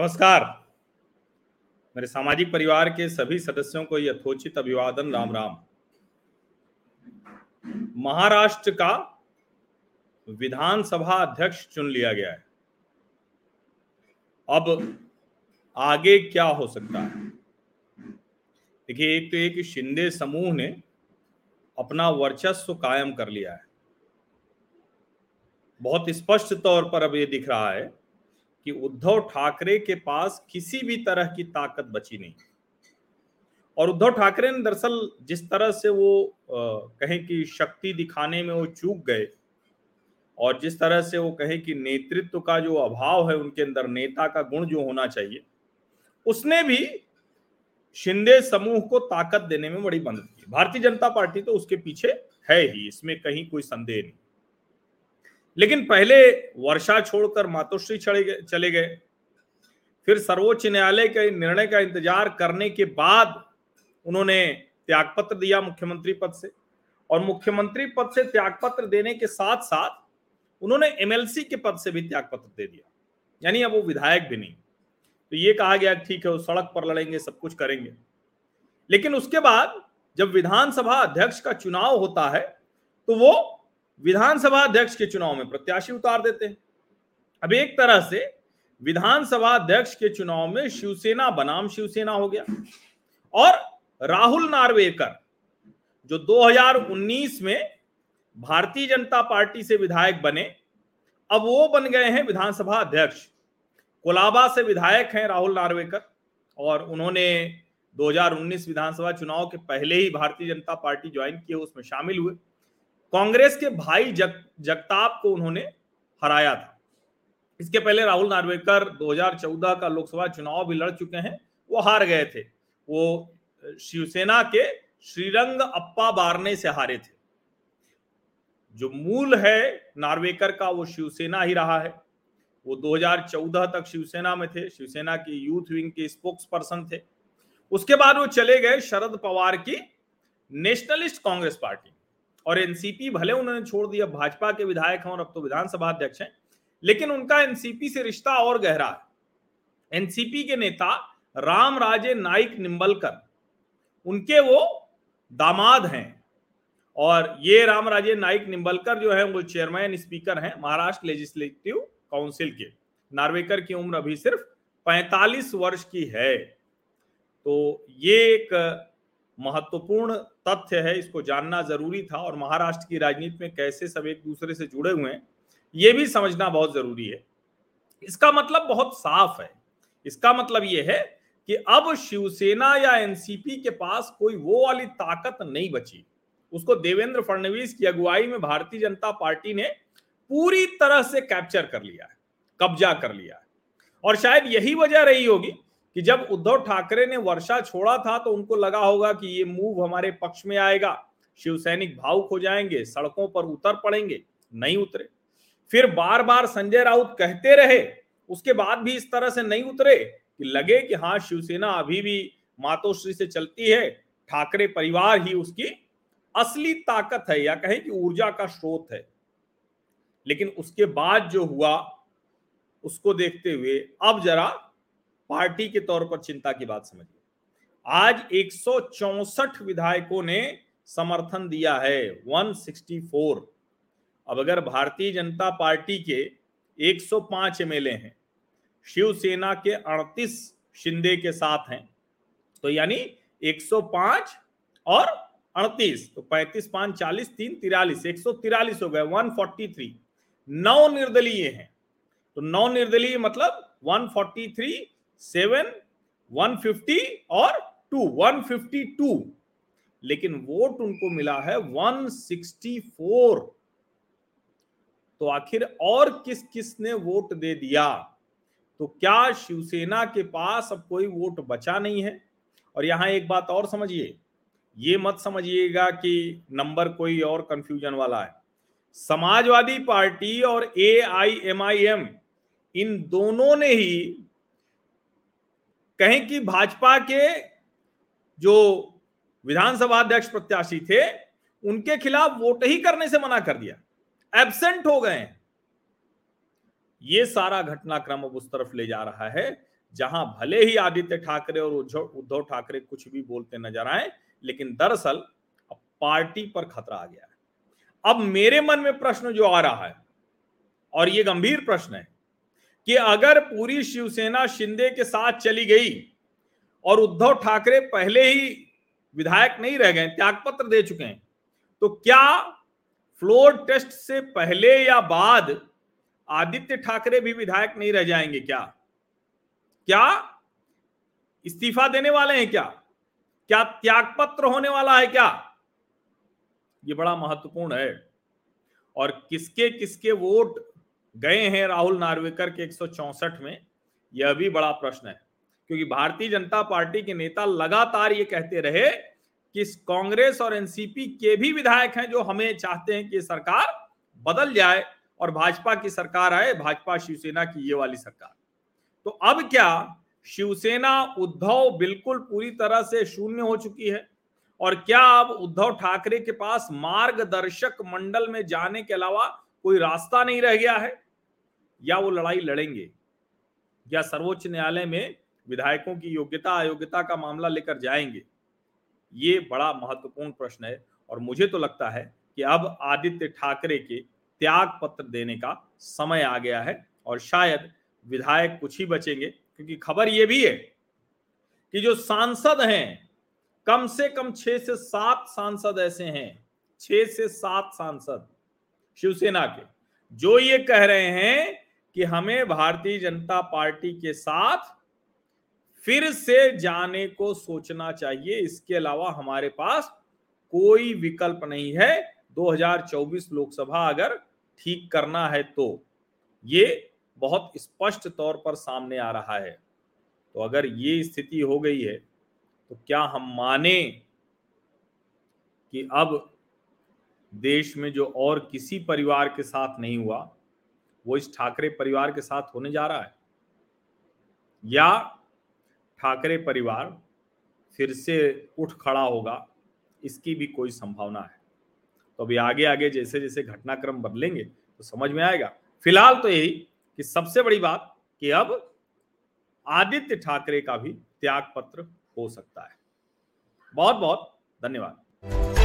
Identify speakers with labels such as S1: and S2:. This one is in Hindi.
S1: नमस्कार। मेरे सामाजिक परिवार के सभी सदस्यों को यथोचित अभिवादन, राम राम। महाराष्ट्र का विधानसभा अध्यक्ष चुन लिया गया है। अब आगे क्या हो सकता है? देखिए, एक तो एक शिंदे समूह ने अपना वर्चस्व कायम कर लिया है। बहुत स्पष्ट तौर पर अब ये दिख रहा है कि उद्धव ठाकरे के पास किसी भी तरह की ताकत बची नहीं। और उद्धव ठाकरे ने दरअसल जिस तरह से वो कहें कि शक्ति दिखाने में वो चूक गए और जिस तरह से वो कहे कि नेतृत्व का जो अभाव है उनके अंदर, नेता का गुण जो होना चाहिए, उसने भी शिंदे समूह को ताकत देने में बड़ी मदद की। भारतीय जनता पार्टी तो उसके पीछे है ही, इसमें कहीं कोई संदेह नहीं। लेकिन पहले वर्षा छोड़कर मातोश्री चले गए चले गए। फिर सर्वोच्च न्यायालय के निर्णय का इंतज़ार करने के बाद उन्होंने त्यागपत्र दिया मुख्यमंत्री पद से। और मुख्यमंत्री पद से त्यागपत्र देने के साथ साथ उन्होंने एमएलसी के पद से भी त्यागपत्र दे दिया। यानी अब वो विधायक भी नहीं। तो ये कहा गया ठीक है, वो सड़क पर लड़ेंगे, सब कुछ करेंगे। लेकिन उसके बाद जब विधानसभा अध्यक्ष का चुनाव होता है तो वो विधानसभा अध्यक्ष के चुनाव में प्रत्याशी उतार देते हैं। अब एक तरह से विधानसभा अध्यक्ष के चुनाव में शिवसेना, बनाम शिवसेना हो गया। और राहुल नार्वेकर, जो 2019 में भारतीय जनता पार्टी से विधायक बने, अब वो बन गए हैं विधानसभा अध्यक्ष कोलाबा से विधायक हैं राहुल नार्वेकर और उन्होंने 2019 विधानसभा चुनाव के पहले ही भारतीय जनता पार्टी ज्वाइन की उसमें शामिल हुए। कांग्रेस के भाई जग, जगताप को उन्होंने हराया था। इसके पहले राहुल नार्वेकर 2014 का लोकसभा चुनाव भी लड़ चुके हैं, वो हार गए थे। वो, शिवसेना के श्रीरंग अप्पा बारने से हारे थे। जो मूल है नार्वेकर का, वो शिवसेना ही रहा है। वो 2014 तक शिवसेना में थे, शिवसेना के यूथ विंग के स्पोक्स पर्सन थे। उसके बाद वो चले गए शरद पवार की नेशनलिस्ट कांग्रेस पार्टी और एनसीपी भले उन्होंने छोड़ दिया, भाजपा के विधायक हैं और अब तो विधानसभा अध्यक्ष हैं, लेकिन उनका एनसीपी से रिश्ता और गहरा है। एनसीपी के नेता राम राजे नाइक निम्बलकर उनके वो दामाद हैं। और ये राम राजे नाइक निम्बलकर जो है, वो चेयरमैन, स्पीकर हैं महाराष्ट्र लेजिस्लेटिव काउंसिल के। नार्वेकर की उम्र अभी सिर्फ़ 45 वर्ष की है। तो ये एक महत्वपूर्ण तथ्य है, इसको जानना ज़रूरी था और महाराष्ट्र की राजनीति में कैसे सब एक दूसरे से जुड़े हुए हैं, ये भी समझना बहुत ज़रूरी है। इसका मतलब बहुत साफ़ है। इसका मतलब ये है कि अब शिवसेना या एनसीपी के पास कोई वो वाली ताकत नहीं बची। उसको देवेंद्र फडणवीस की अगुवाई में भारतीय जनता पार्टी ने पूरी तरह से कैप्चर कर लिया है, कब्जा कर लिया है। और शायद यही वजह रही होगी कि जब उद्धव ठाकरे ने वर्षा छोड़ा था तो उनको लगा होगा कि ये मूव हमारे पक्ष में आएगा। शिवसैनिक भावुक हो जाएँगे, सड़कों पर उतर पड़ेंगे, नहीं उतरे। फिर बार बार संजय राउत कहते रहे, उसके बाद भी इस तरह से नहीं उतरे कि लगे कि हाँ शिवसेना अभी भी मातोश्री से चलती है, ठाकरे परिवार ही उसकी असली ताकत है या कहें कि ऊर्जा का स्रोत है। लेकिन उसके बाद जो हुआ, उसको देखते हुए अब जरा पार्टी के तौर पर चिंता की बात समझिए। आज एक विधायकों ने समर्थन दिया है 164 अब अगर भारतीय जनता पार्टी के 105 एमएलए हैं, शिवसेना के 38 शिंदे के साथ हैं तो यानी 105 और 38 तो 35 पाँच, चालीस, तीन, तिरालीस, एक सौ तिरालीस हो गए 143 नौ निर्दलीय हैं तो नौ निर्दलीय मतलब 143 सेवन, वन फिफ्टी और टू, वन फिफ्टी टू। लेकिन वोट उनको मिला है वन सिक्सटी फोर। तो आखिर और किस किस ने वोट दे दिया? तो क्या शिवसेना के पास अब कोई वोट बचा नहीं है? और यहाँ एक बात और समझिए। ये मत समझिएगा कि नंबर कोई और कंफ्यूजन वाला है। समाजवादी पार्टी और ए आई एम आई एम इन दोनों ने ही कहें कि भाजपा के जो विधानसभा अध्यक्ष प्रत्याशी थे, उनके खिलाफ वोट ही करने से मना कर दिया। एबसेंट हो गए ये सारा घटनाक्रम अब उस तरफ़ ले जा रहा है, जहाँ भले ही आदित्य ठाकरे और उद्धव ठाकरे कुछ भी बोलते नज़र आए, लेकिन दरअसल पार्टी पर खतरा आ गया है। अब मेरे मन में प्रश्न जो आ रहा है, और ये गंभीर प्रश्न है कि अगर पूरी शिवसेना शिंदे के साथ चली गई और उद्धव ठाकरे पहले ही विधायक नहीं रह गए, त्यागपत्र दे चुके हैं तो क्या फ्लोर टेस्ट से पहले या बाद आदित्य ठाकरे भी विधायक नहीं रह जाएँगे क्या? क्या इस्तीफा देने वाले हैं क्या? क्या त्यागपत्र होने वाला है क्या? ये बड़ा महत्वपूर्ण है। और किसके किसके वोट गए हैं राहुल नार्वेकर के एक में, यह भी बड़ा प्रश्न है। क्योंकि भारतीय जनता पार्टी के नेता लगातार ये कहते रहे कि कांग्रेस और एनसीपी के भी विधायक हैं जो हमें चाहते हैं कि सरकार बदल जाए और भाजपा की सरकार आए, भाजपा शिवसेना की ये वाली सरकार। तो अब क्या शिवसेना उद्धव बिल्कुल पूरी तरह से शून्य हो चुकी है? और क्या अब उद्धव ठाकरे के पास मार्गदर्शक मंडल में जाने के अलावा कोई रास्ता नहीं रह गया है, या वो लड़ाई लड़ेंगे, या सर्वोच्च न्यायालय में विधायकों की योग्यता, अयोग्यता का मामला लेकर जाएँगे, ये बड़ा महत्वपूर्ण प्रश्न है। और मुझे तो लगता है कि अब आदित्य ठाकरे के त्याग पत्र देने का समय आ गया है, और शायद विधायक कुछ ही बचेंगे, क्योंकि खबर यह भी है कि जो सांसद हैं, कम से कम छह से सात सांसद ऐसे हैं, छह से सात सांसद। शिवसेना के। जो ये कह रहे हैं कि हमें भारतीय जनता पार्टी के साथ फिर से जाने को सोचना चाहिए, इसके अलावा हमारे पास कोई विकल्प नहीं है। 2024 लोकसभा अगर ठीक करना है तो। ये बहुत स्पष्ट तौर पर सामने आ रहा है। तो अगर ये स्थिति हो गई है तो क्या हम माने कि अब देश में जो और किसी परिवार के साथ नहीं हुआ, वो इस ठाकरे परिवार के साथ होने जा रहा है। या ठाकरे परिवार फिर से उठ खड़ा होगा, इसकी भी कोई संभावना है। तो अभी आगे आगे जैसे जैसे घटनाक्रम बदलेंगे तो समझ में आएगा। फ़िलहाल तो यही कि सबसे बड़ी बात कि अब आदित्य ठाकरे का भी त्याग पत्र हो सकता है। बहुत बहुत धन्यवाद।